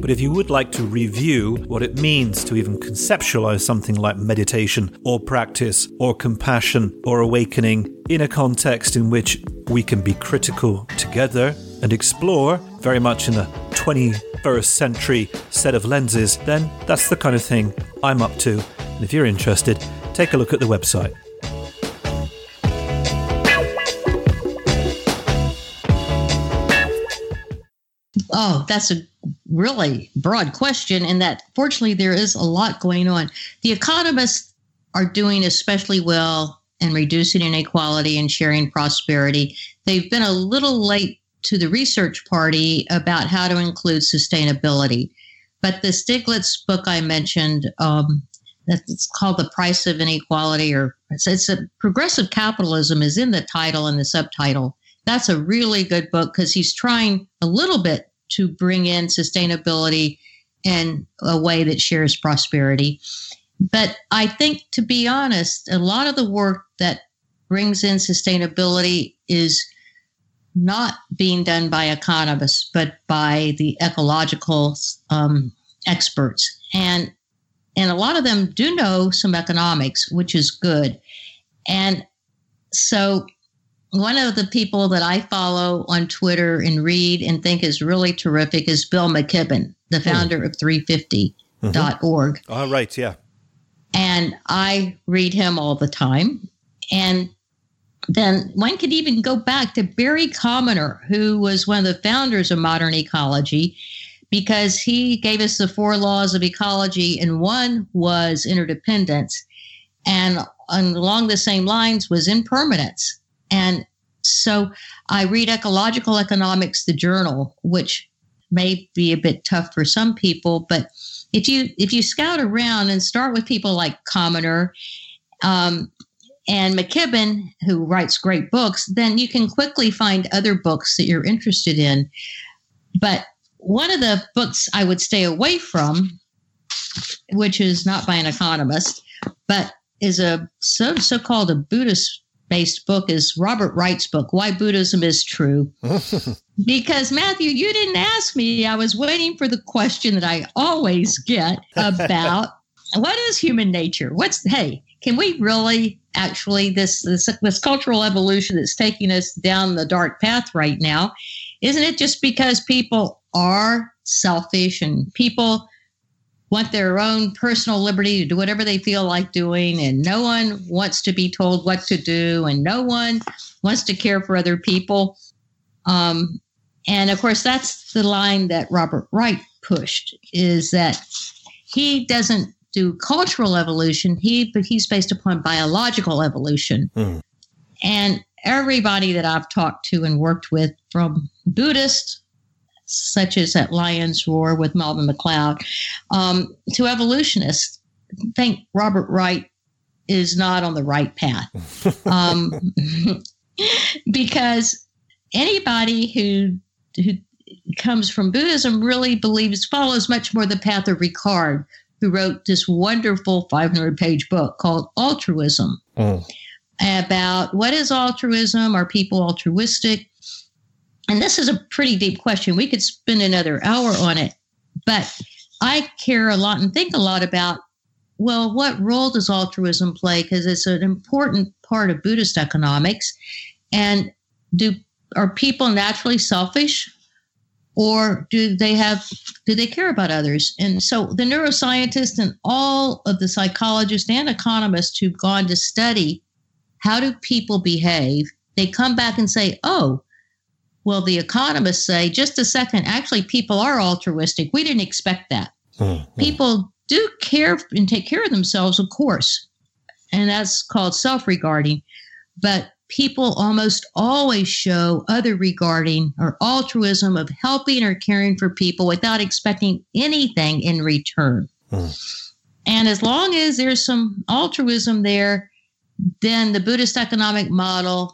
But if you would like to review what it means to even conceptualize something like meditation or practice or compassion or awakening in a context in which we can be critical together and explore very much in a 21st century set of lenses, then that's the kind of thing I'm up to. And if you're interested, take a look at the website. Oh, that's a really broad question, and that fortunately there is a lot going on. The economists are doing especially well in reducing inequality and sharing prosperity. They've been a little late to the research party about how to include sustainability. But the Stiglitz book I mentioned, um, it's called The Price of Inequality, or it's, it's a progressive capitalism is in the title and the subtitle. That's a really good book because he's trying a little bit to bring in sustainability in a way that shares prosperity. But I think, to be honest, a lot of the work that brings in sustainability is not being done by economists, but by the ecological um, experts. And and a lot of them do know some economics, which is good. And so one of the people that I follow on Twitter and read and think is really terrific is Bill McKibben, the hmm. founder mm. of 350.org. Mm-hmm. All right, yeah. And I read him all the time. And then one could even go back to Barry Commoner, who was one of the founders of modern ecology, because he gave us the four laws of ecology, and one was interdependence. And, and along the same lines was impermanence. And so I read Ecological Economics, the journal, which may be a bit tough for some people, but if you if you scout around and start with people like Commoner um, and McKibben, who writes great books, then you can quickly find other books that you're interested in. But one of the books I would stay away from, which is not by an economist, but is a so so called a Buddhist based book is Robert Wright's book, Why Buddhism is True. because, Matthew, you didn't ask me. I was waiting for the question that I always get about what is human nature? What's, hey, can we really actually, this, this, this cultural evolution that's taking us down the dark path right now, isn't it just because people are selfish and people want their own personal liberty to do whatever they feel like doing, and no one wants to be told what to do, and no one wants to care for other people. Um, and of course, that's the line that Robert Wright pushed: is that he doesn't do cultural evolution, he but he's based upon biological evolution. Mm. And everybody that I've talked to and worked with, from Buddhist such as at Lion's Roar with Melvin McLeod, um, to evolutionists. Think Robert Wright is not on the right path. Um, because anybody who who comes from Buddhism really believes follows much more the path of Ricard, who wrote this wonderful 500 page book called Altruism. Mm. About what is altruism? Are people altruistic? And this is a pretty deep question. We could spend another hour on it, but I care a lot and think a lot about well, what role does altruism play? Because it's an important part of Buddhist economics. And do are people naturally selfish, or do they have do they care about others? And so the neuroscientists and all of the psychologists and economists who've gone to study how do people behave, they come back and say, oh, well, the economists say, just a second, actually, people are altruistic. We didn't expect that. Mm-hmm. People do care and take care of themselves, of course, and that's called self regarding. But people almost always show other regarding or altruism of helping or caring for people without expecting anything in return. Mm. And as long as there's some altruism there, then the Buddhist economic model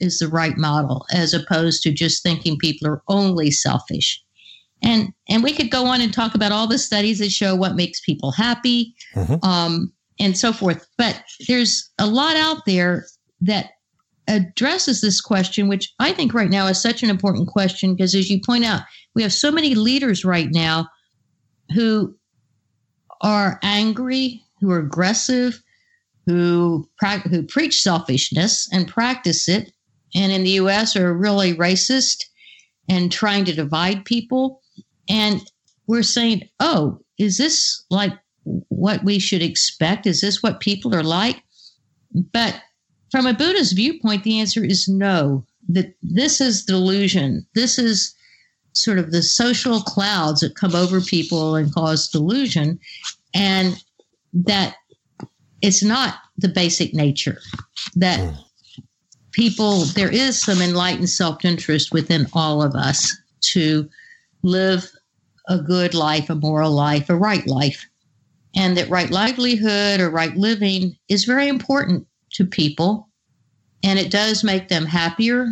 is the right model as opposed to just thinking people are only selfish. And and we could go on and talk about all the studies that show what makes people happy, mm-hmm. um, and so forth. But there's a lot out there that addresses this question, which I think right now is such an important question because, as you point out, we have so many leaders right now who are angry, who are aggressive, who who preach selfishness and practice it, and in the US are really racist and trying to divide people. And we're saying, oh, is this like what we should expect? Is this what people are like? But from a Buddhist viewpoint, the answer is no. That this is delusion. This is sort of the social clouds that come over people and cause delusion, and that it's not the basic nature. That hmm people, there is some enlightened self interest within all of us to live a good life, a moral life, a right life. And that right livelihood or right living is very important to people. And it does make them happier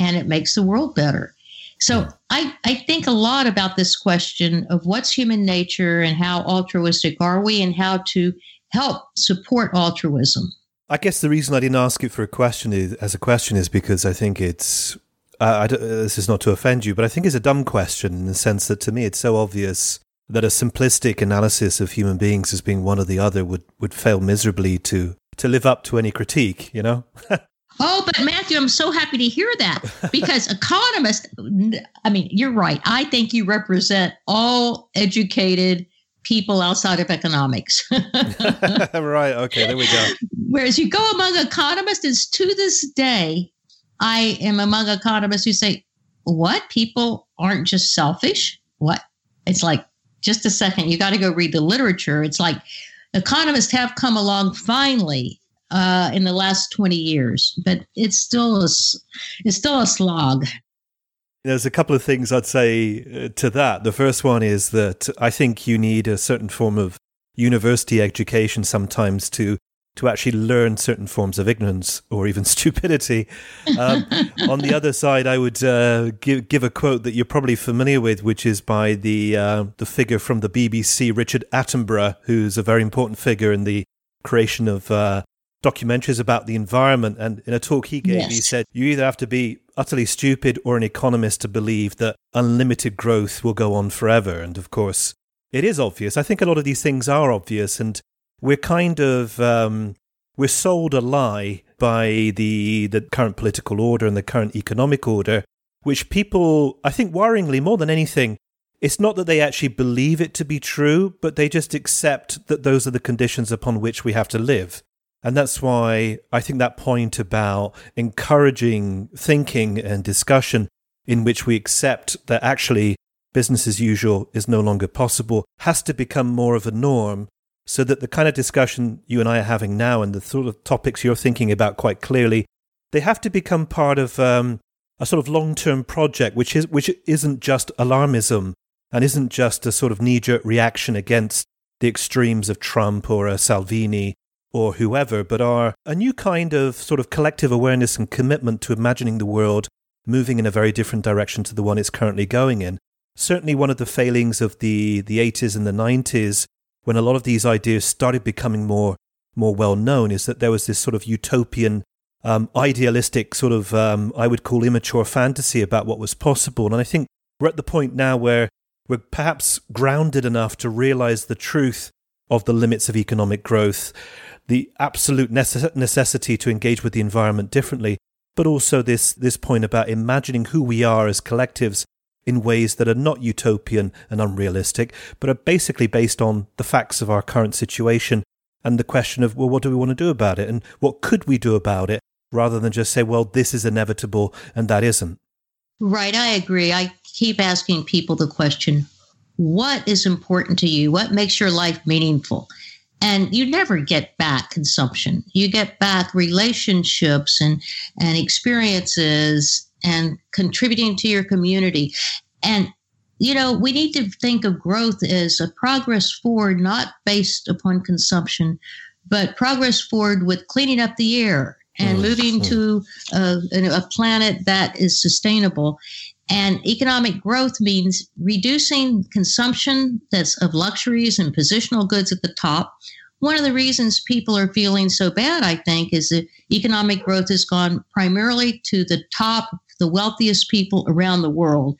and it makes the world better. So I, I think a lot about this question of what's human nature and how altruistic are we and how to help support altruism. I guess the reason I didn't ask it for a question is, as a question is because I think it's. Uh, this is not to offend you, but I think it's a dumb question in the sense that to me it's so obvious that a simplistic analysis of human beings as being one or the other would, would fail miserably to to live up to any critique. You know. Oh, but Matthew, I'm so happy to hear that because economists, I mean, you're right. I think you represent all educated people outside of economics. right. Okay. There we go. Whereas you go among economists, it's to this day, I am among economists who say, what? People aren't just selfish? What? It's like, just a second, you got to go read the literature. It's like economists have come along finally uh, in the last 20 years, but it's still a, it's still a slog. There's a couple of things I'd say uh, to that. The first one is that I think you need a certain form of university education sometimes to to actually learn certain forms of ignorance or even stupidity. Um, on the other side, I would uh, give give a quote that you're probably familiar with, which is by the uh, the figure from the BBC, Richard Attenborough, who's a very important figure in the creation of uh, documentaries about the environment. And in a talk he gave, yes. he said, You either have to be utterly stupid or an economist to believe that unlimited growth will go on forever. And of course, it is obvious. I think a lot of these things are obvious. And we're kind of. Um, we're sold a lie by the, the current political order and the current economic order, which people, I think, worryingly more than anything, it's not that they actually believe it to be true, but they just accept that those are the conditions upon which we have to live. And that's why I think that point about encouraging thinking and discussion in which we accept that actually business as usual is no longer possible has to become more of a norm so that the kind of discussion you and I are having now and the sort of topics you're thinking about quite clearly, they have to become part of um, a sort of long-term project, which is which isn't just alarmism and isn't just a sort of knee-jerk reaction against the extremes of Trump or a Salvini or whoever, but are a new kind of sort of collective awareness and commitment to imagining the world moving in a very different direction to the one it's currently going in. Certainly, one of the failings of the, the 80s and the 90s, when a lot of these ideas started becoming more, more well known, is that there was this sort of utopian, um, idealistic, sort of, um, I would call immature fantasy about what was possible. And I think we're at the point now where we're perhaps grounded enough to realize the truth of the limits of economic growth, the absolute necess- necessity to engage with the environment differently, but also this, this point about imagining who we are as collectives in ways that are not utopian and unrealistic, but are basically based on the facts of our current situation and the question of, well, what do we want to do about it? And what could we do about it? Rather than just say, well, this is inevitable and that isn't. Right. I agree. I keep asking people the question, what is important to you? What makes your life meaningful? And you never get back consumption. You get back relationships and and experiences and contributing to your community. And you know we need to think of growth as a progress forward not based upon consumption but progress forward with cleaning up the air and mm-hmm. moving to a, a planet that is sustainable and economic growth means reducing consumption that's of luxuries and positional goods at the top. One of the reasons people are feeling so bad, I think, is that economic growth has gone primarily to the top, the wealthiest people around the world.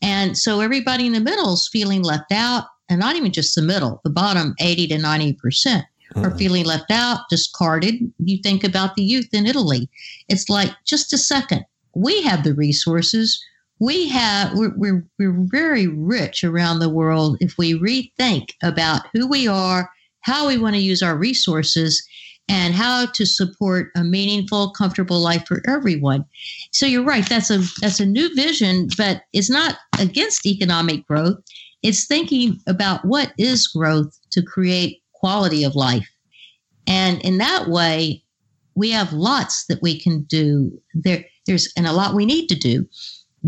And so everybody in the middle is feeling left out, and not even just the middle, the bottom 80 to 90% mm-hmm. are feeling left out, discarded. You think about the youth in Italy. It's like, just a second, we have the resources we have we're, we're, we're very rich around the world if we rethink about who we are how we want to use our resources and how to support a meaningful comfortable life for everyone. So you're right that's a that's a new vision but it's not against economic growth. It's thinking about what is growth to create quality of life. And in that way we have lots that we can do. There there's and a lot we need to do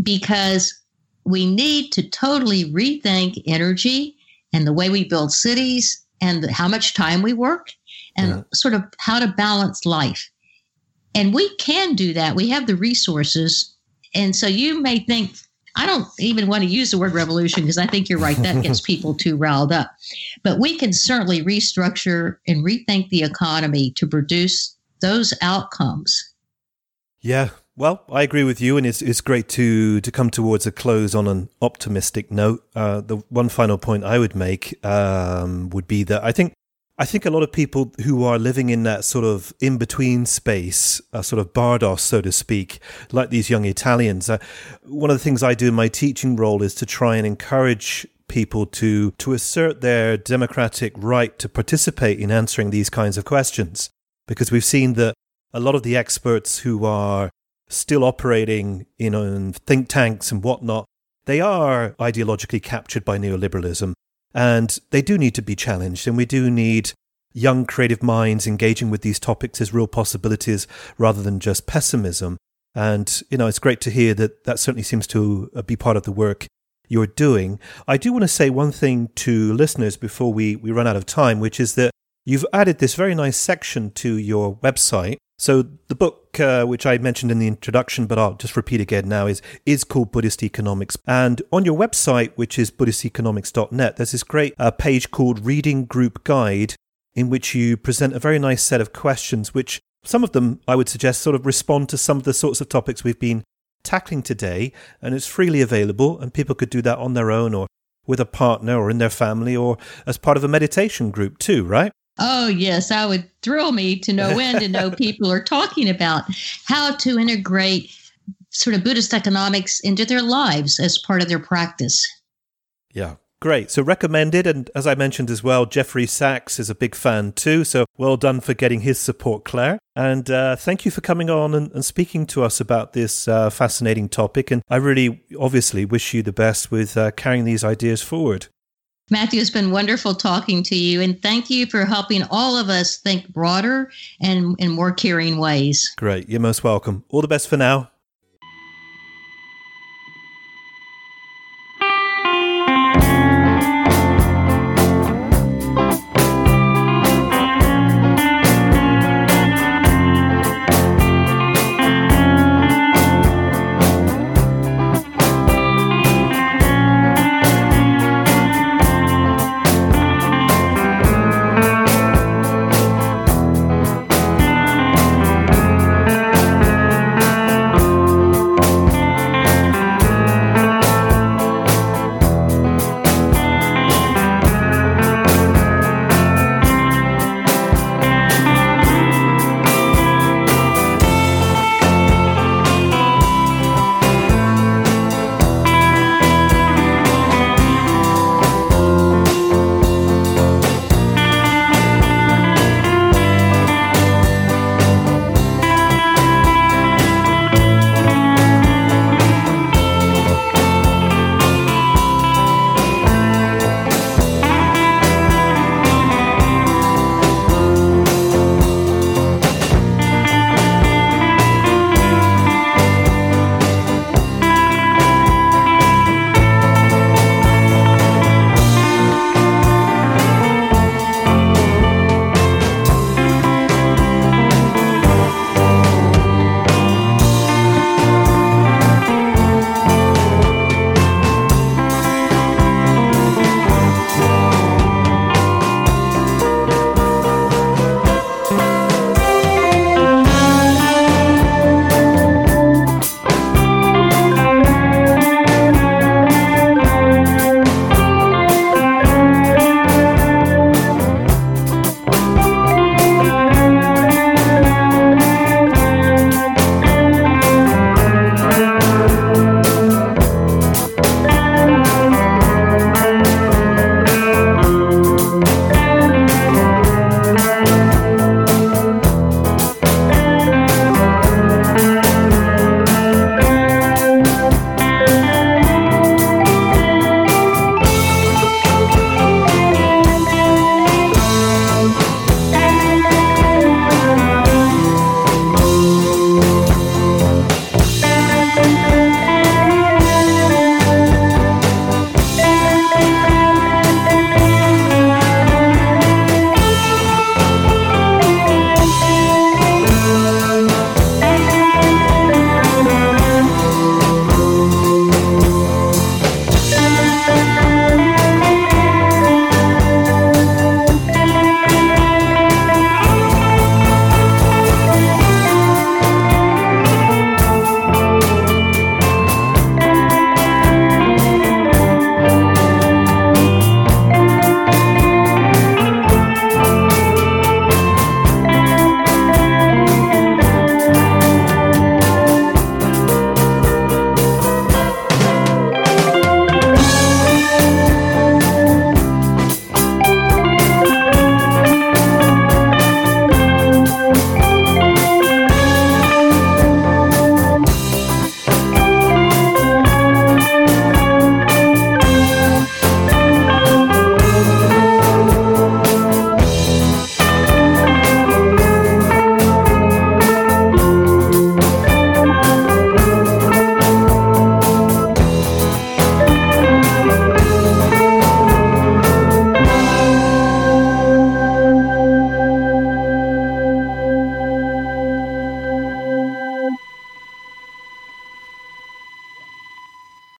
because we need to totally rethink energy and the way we build cities and how much time we work and yeah. sort of how to balance life. And we can do that. We have the resources. And so you may think, I don't even want to use the word revolution because I think you're right. That gets people too riled up. But we can certainly restructure and rethink the economy to produce those outcomes. Yeah, well, I agree with you, and it's it's great to to come towards a close on an optimistic note. Uh, the one final point I would make um, would be that I think I think a lot of people who are living in that sort of in between space, a sort of bardos, so to speak, like these young Italians, uh, one of the things I do in my teaching role is to try and encourage people to to assert their democratic right to participate in answering these kinds of questions because we've seen that a lot of the experts who are still operating you know, in think tanks and whatnot they are ideologically captured by neoliberalism and they do need to be challenged and we do need young creative minds engaging with these topics as real possibilities rather than just pessimism and you know it's great to hear that that certainly seems to uh, be part of the work you're doing. I do want to say one thing to listeners before we, we run out of time, which is that you've added this very nice section to your website. So the book, uh, which I mentioned in the introduction, but I'll just repeat again now, is is called Buddhist Economics. And on your website, which is BuddhistEconomics.net, there's this great uh, page called Reading Group Guide, in which you present a very nice set of questions, which some of them I would suggest sort of respond to some of the sorts of topics we've been tackling today, and it's freely available, and people could do that on their own or with a partner or in their family or as part of a meditation group too, right? Oh, yes. I would thrill me to know when to know people are talking about how to integrate sort of Buddhist economics into their lives as part of their practice. Yeah, Great. So recommended. And as I mentioned as well, Jeffrey Sachs is a big fan too. So well done for getting his support, Clair. And uh, thank you for coming on and, and speaking to us about this uh, fascinating topic. And I really obviously wish you the best with uh, carrying these ideas forward. Matthew, it's been wonderful talking to you. And thank you for helping all of us think broader and in more caring ways. Great. You're most welcome. All the best for now.